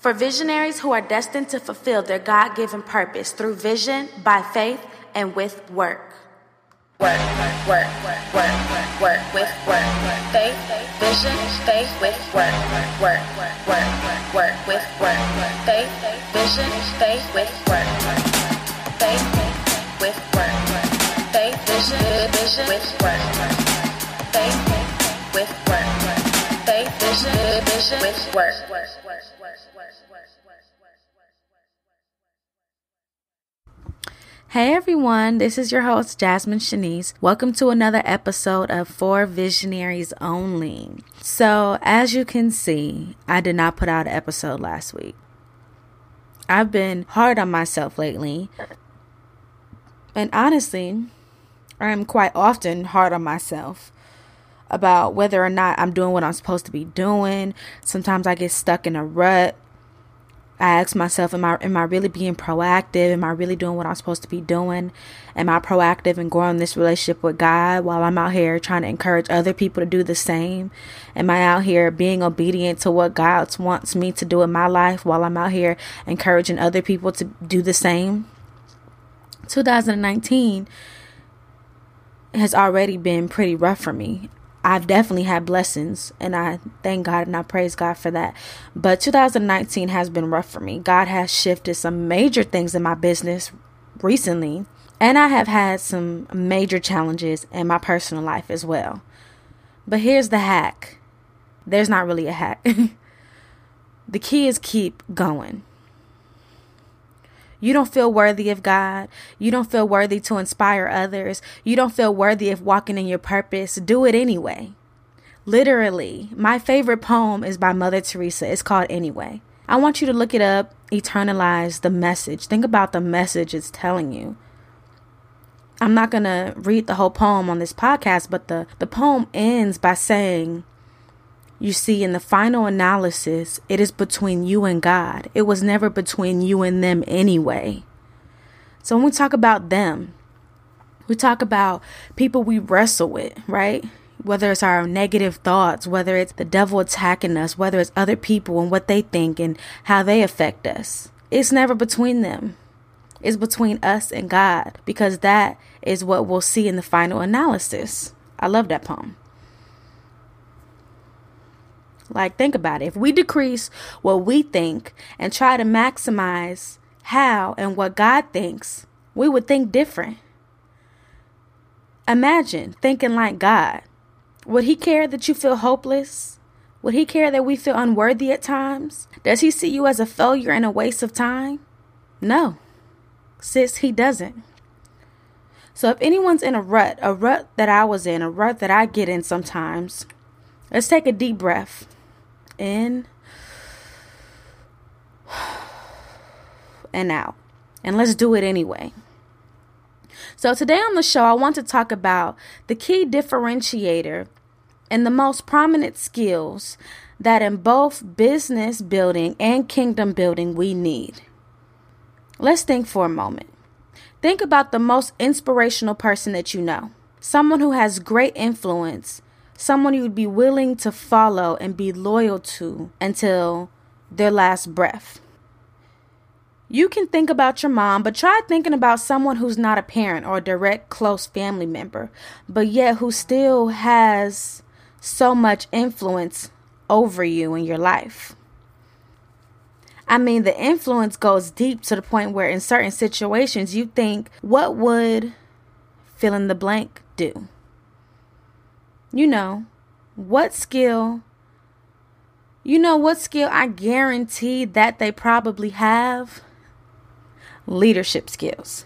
For visionaries who are destined to fulfill their God given purpose through vision, by faith, and with work. Work, work, work, work, work, with work. Faith, vision, faith with work. Work, work, work, work, with work. Faith, vision, faith with work. Faith with work. Faith, vision, vision with work. Faith with work. Faith, vision, vision with work, work. Hey everyone, this is your host Jasmine Chenice. Welcome to another episode of For Visionaries Only. So, as you can see, I did not put out an episode last week. I've been hard on myself lately. And honestly, I'm quite often hard on myself about whether or not I'm doing what I'm supposed to be doing. Sometimes I get stuck in a rut I ask myself, am I am I really being proactive? Am I really doing what I'm supposed to be doing? Am I proactive in growing this relationship with God while I'm out here trying to encourage other people to do the same? Am I out here being obedient to what God wants me to do in my life while I'm out here encouraging other people to do the same? 2019 has already been pretty rough for me. I've definitely had blessings and I thank God and I praise God for that. But 2019 has been rough for me. God has shifted some major things in my business recently, and I have had some major challenges in my personal life as well. But here's the hack there's not really a hack. the key is keep going. You don't feel worthy of God. You don't feel worthy to inspire others. You don't feel worthy of walking in your purpose. Do it anyway. Literally, my favorite poem is by Mother Teresa. It's called Anyway. I want you to look it up, eternalize the message. Think about the message it's telling you. I'm not going to read the whole poem on this podcast, but the, the poem ends by saying, you see, in the final analysis, it is between you and God. It was never between you and them anyway. So when we talk about them, we talk about people we wrestle with, right? Whether it's our negative thoughts, whether it's the devil attacking us, whether it's other people and what they think and how they affect us. It's never between them. It's between us and God because that is what we'll see in the final analysis. I love that poem. Like, think about it. If we decrease what we think and try to maximize how and what God thinks, we would think different. Imagine thinking like God. Would He care that you feel hopeless? Would He care that we feel unworthy at times? Does He see you as a failure and a waste of time? No, sis, He doesn't. So if anyone's in a rut, a rut that I was in, a rut that I get in sometimes, let's take a deep breath in and out. And let's do it anyway. So, today on the show, I want to talk about the key differentiator and the most prominent skills that in both business building and kingdom building we need. Let's think for a moment. Think about the most inspirational person that you know, someone who has great influence someone you would be willing to follow and be loyal to until their last breath. You can think about your mom, but try thinking about someone who's not a parent or a direct close family member, but yet who still has so much influence over you in your life. I mean, the influence goes deep to the point where in certain situations you think, what would fill in the blank do? You know, what skill, you know, what skill I guarantee that they probably have? Leadership skills.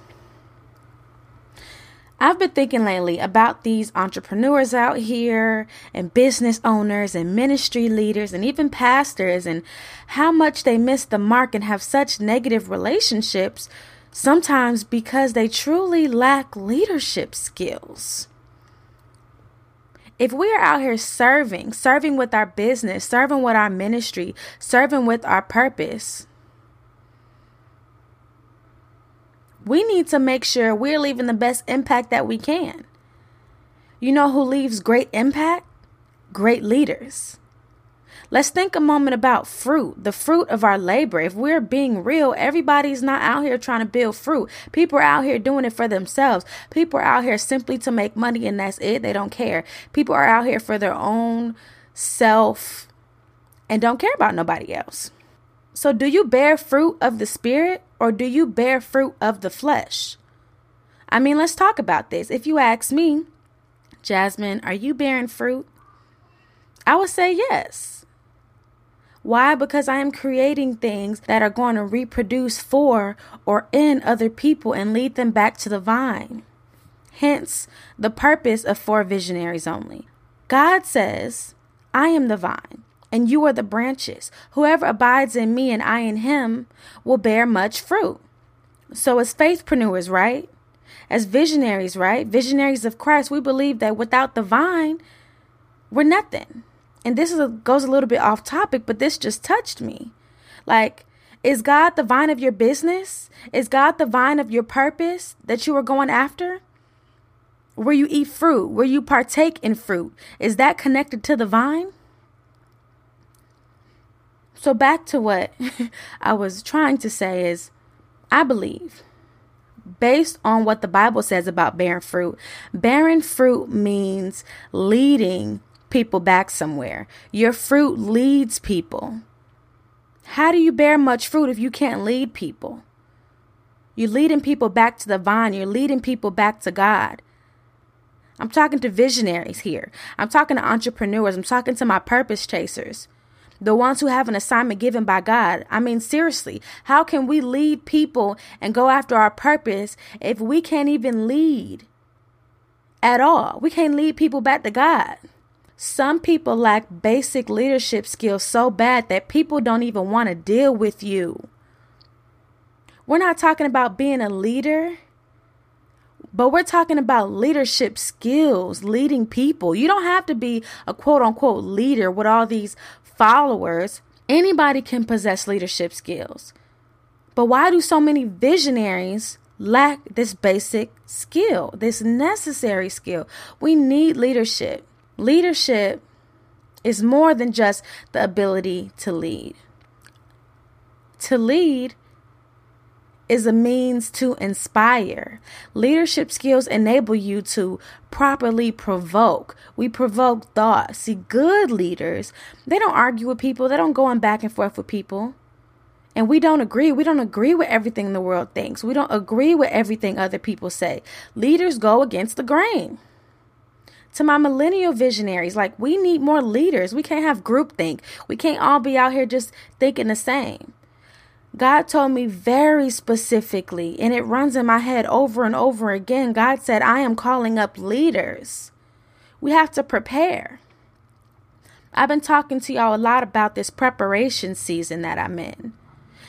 I've been thinking lately about these entrepreneurs out here and business owners and ministry leaders and even pastors and how much they miss the mark and have such negative relationships, sometimes because they truly lack leadership skills if we are out here serving, serving with our business, serving with our ministry, serving with our purpose, we need to make sure we're leaving the best impact that we can. You know who leaves great impact? Great leaders. Let's think a moment about fruit, the fruit of our labor. If we're being real, everybody's not out here trying to build fruit. People are out here doing it for themselves. People are out here simply to make money and that's it. They don't care. People are out here for their own self and don't care about nobody else. So, do you bear fruit of the Spirit or do you bear fruit of the flesh? I mean, let's talk about this. If you ask me, Jasmine, are you bearing fruit? I would say yes. Why? Because I am creating things that are going to reproduce for or in other people and lead them back to the vine. Hence, the purpose of For Visionaries Only. God says, I am the vine, and you are the branches. Whoever abides in me and I in him will bear much fruit. So, as faithpreneurs, right? As visionaries, right? Visionaries of Christ, we believe that without the vine, we're nothing and this is a, goes a little bit off topic, but this just touched me. Like, is God the vine of your business? Is God the vine of your purpose that you are going after? Where you eat fruit, where you partake in fruit, is that connected to the vine? So, back to what I was trying to say is I believe, based on what the Bible says about bearing fruit, bearing fruit means leading people back somewhere. Your fruit leads people. How do you bear much fruit if you can't lead people? You're leading people back to the vine, you're leading people back to God. I'm talking to visionaries here. I'm talking to entrepreneurs. I'm talking to my purpose chasers. The ones who have an assignment given by God. I mean, seriously, how can we lead people and go after our purpose if we can't even lead at all? We can't lead people back to God. Some people lack basic leadership skills so bad that people don't even want to deal with you. We're not talking about being a leader, but we're talking about leadership skills, leading people. You don't have to be a quote unquote leader with all these followers. Anybody can possess leadership skills. But why do so many visionaries lack this basic skill, this necessary skill? We need leadership. Leadership is more than just the ability to lead. To lead is a means to inspire. Leadership skills enable you to properly provoke. We provoke thought. See, good leaders, they don't argue with people, they don't go on back and forth with people. And we don't agree. We don't agree with everything the world thinks. We don't agree with everything other people say. Leaders go against the grain to my millennial visionaries, like we need more leaders. We can't have groupthink. We can't all be out here just thinking the same. God told me very specifically, and it runs in my head over and over again. God said, I am calling up leaders. We have to prepare. I've been talking to y'all a lot about this preparation season that I'm in.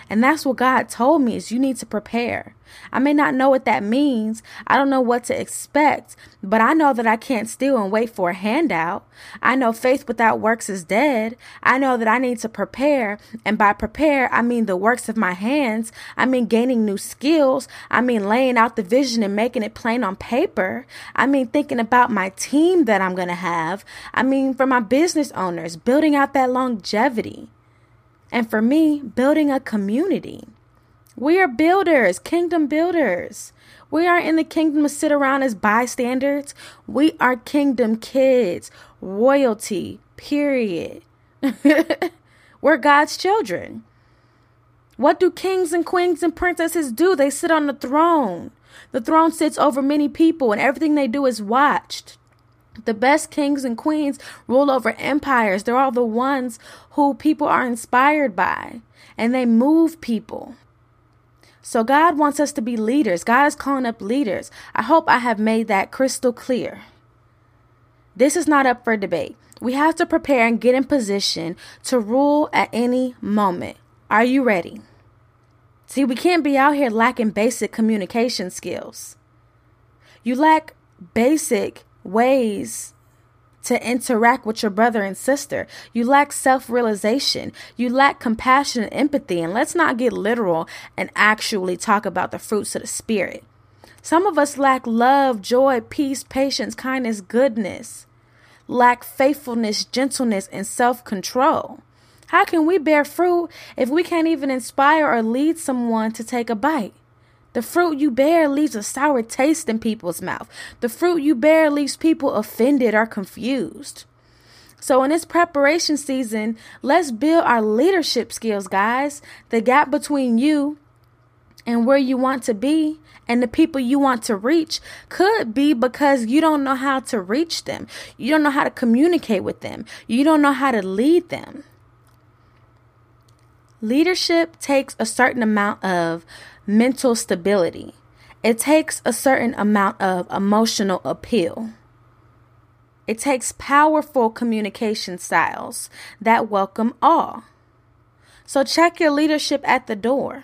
And that's what God told me is you need to prepare. I may not know what that means. I don't know what to expect, but I know that I can't steal and wait for a handout. I know faith without works is dead. I know that I need to prepare, and by prepare, I mean the works of my hands. I mean gaining new skills. I mean laying out the vision and making it plain on paper. I mean thinking about my team that I'm going to have. I mean for my business owners, building out that longevity. And for me, building a community. We are builders, kingdom builders. We aren't in the kingdom to sit around as bystanders. We are kingdom kids, royalty, period. We're God's children. What do kings and queens and princesses do? They sit on the throne. The throne sits over many people, and everything they do is watched. The best kings and queens rule over empires. They're all the ones who people are inspired by, and they move people. So, God wants us to be leaders. God is calling up leaders. I hope I have made that crystal clear. This is not up for debate. We have to prepare and get in position to rule at any moment. Are you ready? See, we can't be out here lacking basic communication skills. You lack basic ways to interact with your brother and sister. You lack self realization. You lack compassion and empathy. And let's not get literal and actually talk about the fruits of the Spirit. Some of us lack love, joy, peace, patience, kindness, goodness, lack faithfulness, gentleness, and self control. How can we bear fruit if we can't even inspire or lead someone to take a bite? The fruit you bear leaves a sour taste in people's mouth. The fruit you bear leaves people offended or confused. So, in this preparation season, let's build our leadership skills, guys. The gap between you and where you want to be and the people you want to reach could be because you don't know how to reach them. You don't know how to communicate with them. You don't know how to lead them. Leadership takes a certain amount of mental stability. It takes a certain amount of emotional appeal. It takes powerful communication styles that welcome all. So check your leadership at the door.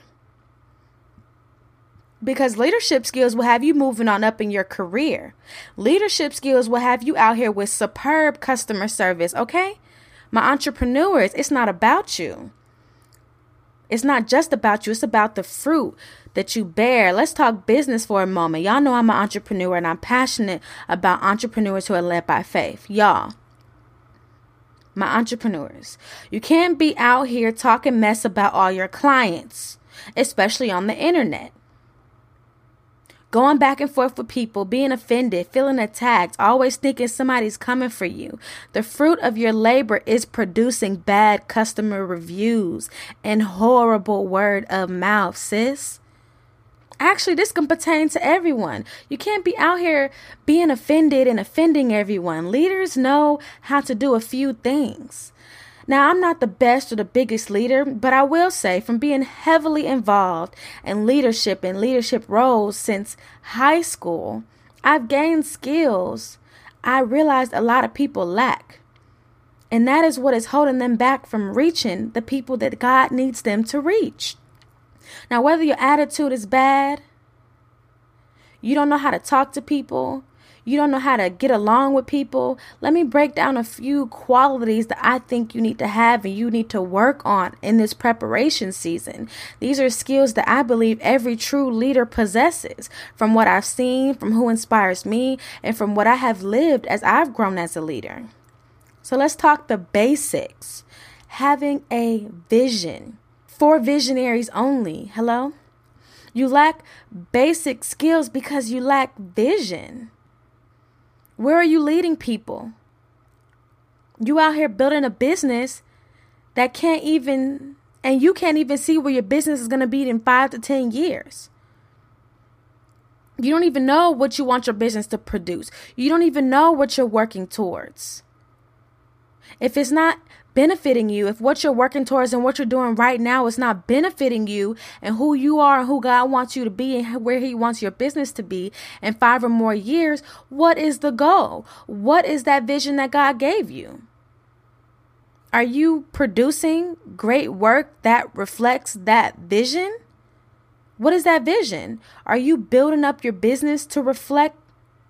Because leadership skills will have you moving on up in your career. Leadership skills will have you out here with superb customer service, okay? My entrepreneurs, it's not about you. It's not just about you, it's about the fruit that you bear. Let's talk business for a moment. Y'all know I'm an entrepreneur and I'm passionate about entrepreneurs who are led by faith. Y'all, my entrepreneurs, you can't be out here talking mess about all your clients, especially on the internet going back and forth with people, being offended, feeling attacked, always thinking somebody's coming for you. The fruit of your labor is producing bad customer reviews and horrible word of mouth, sis. Actually, this can pertain to everyone. You can't be out here being offended and offending everyone. Leaders know how to do a few things. Now, I'm not the best or the biggest leader, but I will say from being heavily involved in leadership and leadership roles since high school, I've gained skills I realized a lot of people lack. And that is what is holding them back from reaching the people that God needs them to reach. Now, whether your attitude is bad, you don't know how to talk to people, you don't know how to get along with people, let me break down a few qualities that I think you need to have and you need to work on in this preparation season. These are skills that I believe every true leader possesses from what I've seen, from who inspires me, and from what I have lived as I've grown as a leader. So let's talk the basics. Having a vision for visionaries only. Hello? You lack basic skills because you lack vision. Where are you leading people? You out here building a business that can't even, and you can't even see where your business is going to be in five to 10 years. You don't even know what you want your business to produce. You don't even know what you're working towards. If it's not benefiting you, if what you're working towards and what you're doing right now is not benefiting you and who you are and who God wants you to be and where He wants your business to be in five or more years, what is the goal? What is that vision that God gave you? Are you producing great work that reflects that vision? What is that vision? Are you building up your business to reflect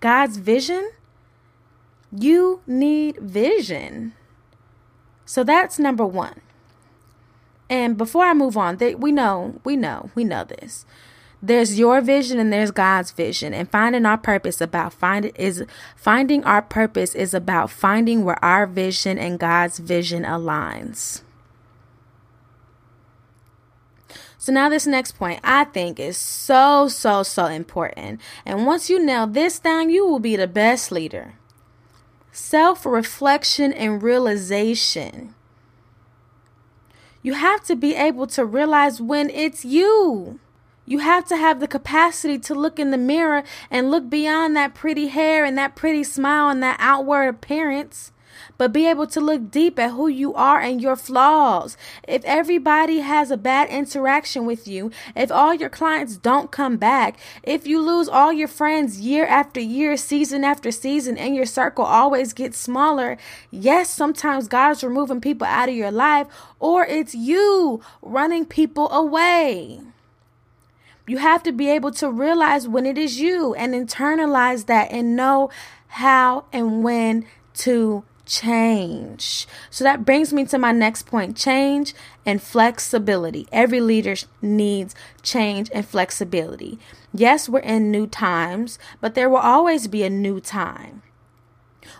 God's vision? You need vision. So that's number one. And before I move on, they, we know, we know, we know this. There's your vision and there's God's vision. And finding our purpose about find is finding our purpose is about finding where our vision and God's vision aligns. So now this next point I think is so so so important. And once you nail this down, you will be the best leader self reflection and realization. You have to be able to realize when it's you. You have to have the capacity to look in the mirror and look beyond that pretty hair and that pretty smile and that outward appearance but be able to look deep at who you are and your flaws. If everybody has a bad interaction with you, if all your clients don't come back, if you lose all your friends year after year, season after season, and your circle always gets smaller, yes, sometimes God's removing people out of your life, or it's you running people away. You have to be able to realize when it is you and internalize that and know how and when to change. So that brings me to my next point change and flexibility. Every leader needs change and flexibility. Yes, we're in new times, but there will always be a new time.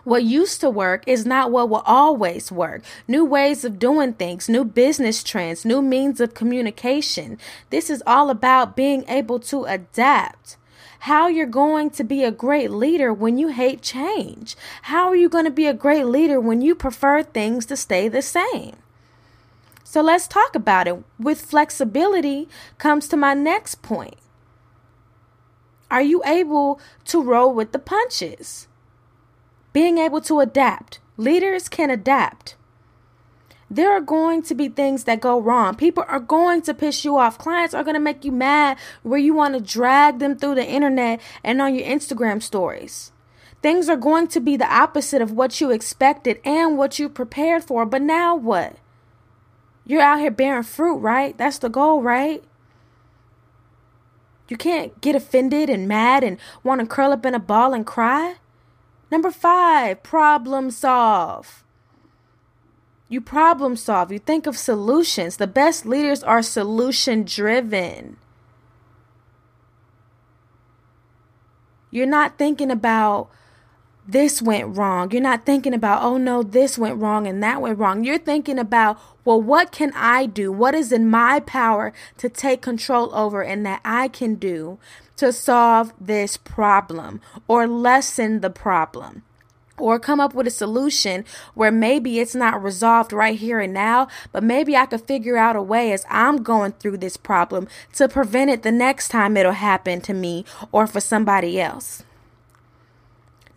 What used to work is not what will always work. New ways of doing things, new business trends, new means of communication. This is all about being able to adapt. How you're going to be a great leader when you hate change? How are you going to be a great leader when you prefer things to stay the same? So let's talk about it. With flexibility comes to my next point. Are you able to roll with the punches? Being able to adapt. Leaders can adapt. There are going to be things that go wrong. People are going to piss you off. Clients are going to make you mad where you want to drag them through the internet and on your Instagram stories. Things are going to be the opposite of what you expected and what you prepared for. But now what? You're out here bearing fruit, right? That's the goal, right? You can't get offended and mad and want to curl up in a ball and cry. Number five, problem solve. You problem solve. You think of solutions. The best leaders are solution driven. You're not thinking about this went wrong. You're not thinking about, oh no, this went wrong and that went wrong. You're thinking about, well, what can I do? What is in my power to take control over and that I can do to solve this problem or lessen the problem or come up with a solution where maybe it's not resolved right here and now, but maybe I could figure out a way as I'm going through this problem to prevent it the next time it'll happen to me or for somebody else.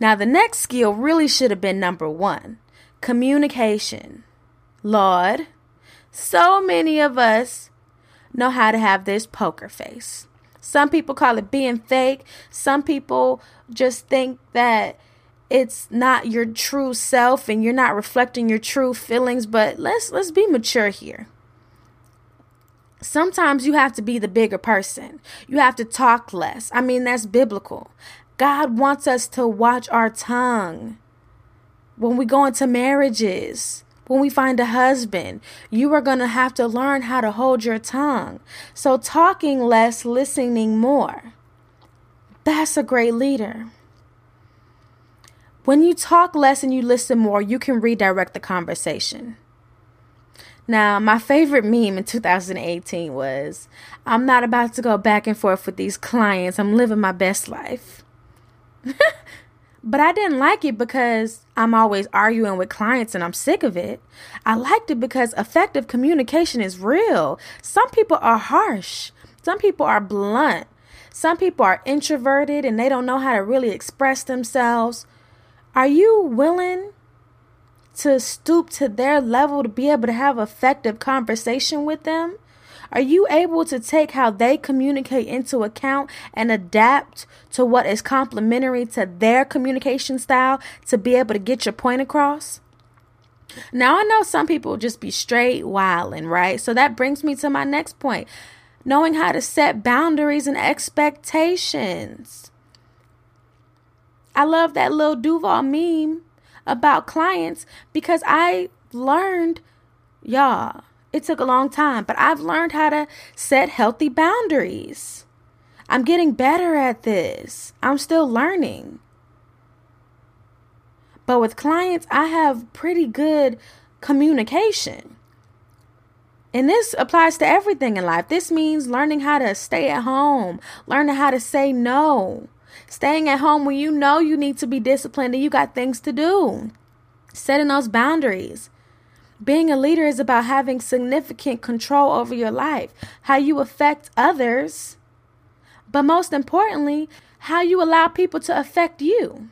Now, the next skill really should have been number one communication. Lord, so many of us know how to have this poker face. Some people call it being fake. Some people just think that it's not your true self and you're not reflecting your true feelings, but let's let's be mature here. Sometimes you have to be the bigger person. You have to talk less. I mean, that's biblical. God wants us to watch our tongue. When we go into marriages, when we find a husband, you are going to have to learn how to hold your tongue. So, talking less, listening more. That's a great leader. When you talk less and you listen more, you can redirect the conversation. Now, my favorite meme in 2018 was I'm not about to go back and forth with these clients. I'm living my best life. But I didn't like it because I'm always arguing with clients and I'm sick of it. I liked it because effective communication is real. Some people are harsh, some people are blunt, some people are introverted and they don't know how to really express themselves. Are you willing to stoop to their level to be able to have effective conversation with them? Are you able to take how they communicate into account and adapt to what is complementary to their communication style to be able to get your point across? Now, I know some people just be straight wilding, right? So that brings me to my next point knowing how to set boundaries and expectations. I love that little Duval meme about clients because I learned, y'all, it took a long time, but I've learned how to set healthy boundaries. I'm getting better at this. I'm still learning. But with clients, I have pretty good communication. And this applies to everything in life. This means learning how to stay at home, learning how to say no, staying at home when you know you need to be disciplined and you got things to do, setting those boundaries. Being a leader is about having significant control over your life, how you affect others, but most importantly, how you allow people to affect you.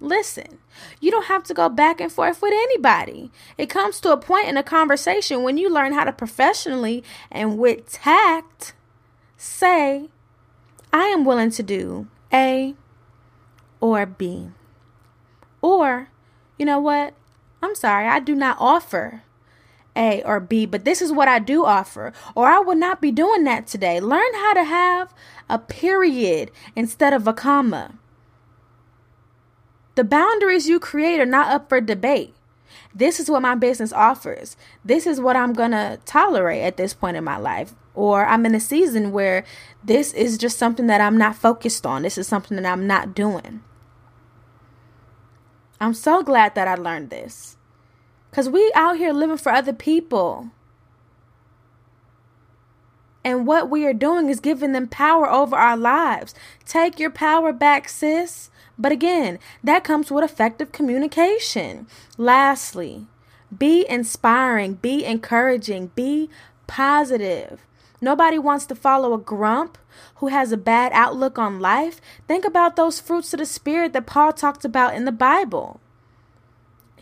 Listen, you don't have to go back and forth with anybody. It comes to a point in a conversation when you learn how to professionally and with tact say, I am willing to do A or B. Or, you know what? I'm sorry, I do not offer A or B, but this is what I do offer. Or I will not be doing that today. Learn how to have a period instead of a comma. The boundaries you create are not up for debate. This is what my business offers. This is what I'm going to tolerate at this point in my life. Or I'm in a season where this is just something that I'm not focused on. This is something that I'm not doing. I'm so glad that I learned this. Because we out here living for other people. And what we are doing is giving them power over our lives. Take your power back, sis. But again, that comes with effective communication. Lastly, be inspiring, be encouraging, be positive. Nobody wants to follow a grump who has a bad outlook on life. Think about those fruits of the Spirit that Paul talked about in the Bible.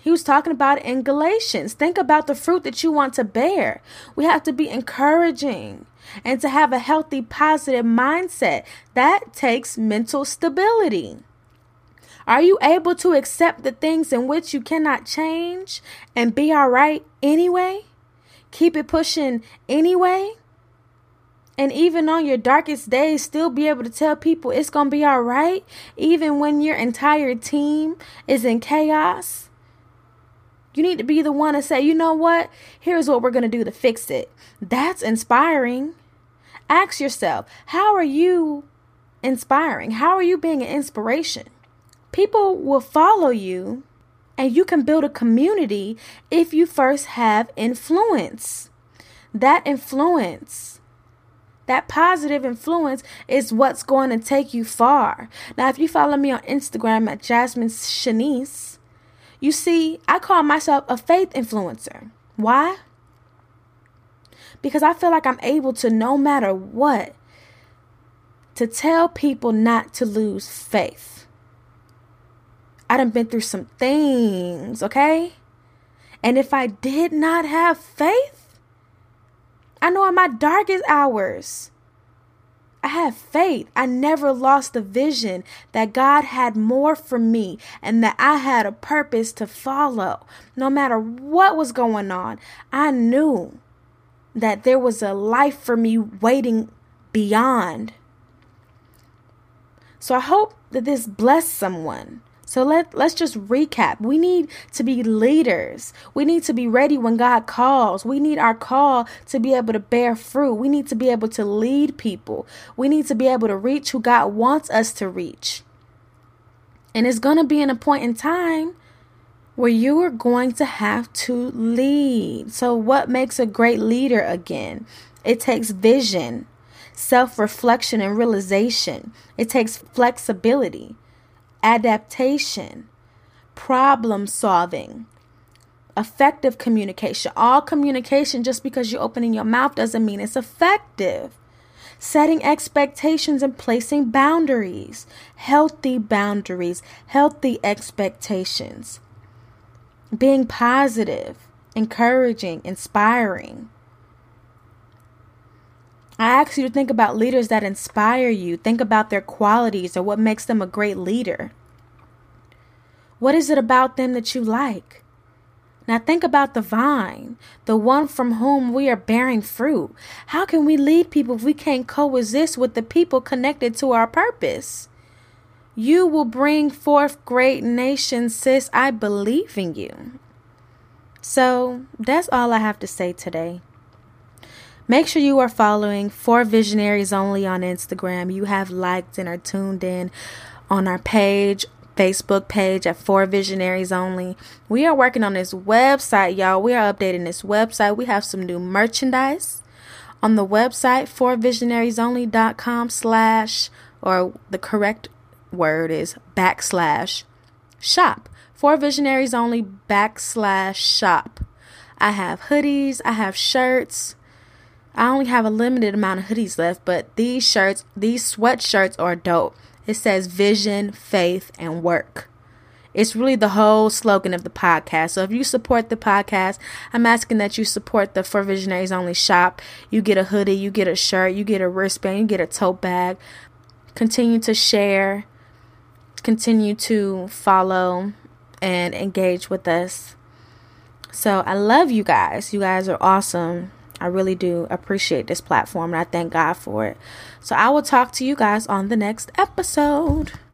He was talking about it in Galatians. Think about the fruit that you want to bear. We have to be encouraging and to have a healthy, positive mindset. That takes mental stability. Are you able to accept the things in which you cannot change and be all right anyway? Keep it pushing anyway? And even on your darkest days, still be able to tell people it's going to be all right, even when your entire team is in chaos? You need to be the one to say, you know what? Here's what we're going to do to fix it. That's inspiring. Ask yourself, how are you inspiring? How are you being an inspiration? People will follow you, and you can build a community if you first have influence. That influence, that positive influence, is what's going to take you far. Now, if you follow me on Instagram at Jasmine Chenice, you see, I call myself a faith influencer. Why? Because I feel like I'm able to, no matter what, to tell people not to lose faith. I done been through some things, okay? And if I did not have faith, I know in my darkest hours, I have faith. I never lost the vision that God had more for me and that I had a purpose to follow. No matter what was going on, I knew that there was a life for me waiting beyond. So I hope that this blessed someone. So let let's just recap. We need to be leaders. We need to be ready when God calls. We need our call to be able to bear fruit. We need to be able to lead people. We need to be able to reach who God wants us to reach. And it's going to be in a point in time where you are going to have to lead. So what makes a great leader again? It takes vision, self-reflection and realization. It takes flexibility adaptation, problem solving, effective communication. All communication, just because you're opening your mouth, doesn't mean it's effective. Setting expectations and placing boundaries, healthy boundaries, healthy expectations. Being positive, encouraging, inspiring. I ask you to think about leaders that inspire you. Think about their qualities or what makes them a great leader. What is it about them that you like? Now think about the vine, the one from whom we are bearing fruit. How can we lead people if we can't coexist with the people connected to our purpose? You will bring forth great nations, sis. I believe in you. So that's all I have to say today. Make sure you are following For Visionaries Only on Instagram. You have liked and are tuned in on our page, Facebook page at For Visionaries Only. We are working on this website, y'all. We are updating this website. We have some new merchandise on the website forvisionariesonly.com slash or the correct word is backslash shop. For Visionaries Only backslash shop. I have hoodies, I have shirts. I only have a limited amount of hoodies left, but these shirts, these sweatshirts are dope. It says vision, faith, and work. It's really the whole slogan of the podcast. So if you support the podcast, I'm asking that you support the For Visionaries Only shop. You get a hoodie, you get a shirt, you get a wristband, you get a tote bag. Continue to share, continue to follow, and engage with us. So I love you guys. You guys are awesome. I really do appreciate this platform and I thank God for it. So I will talk to you guys on the next episode.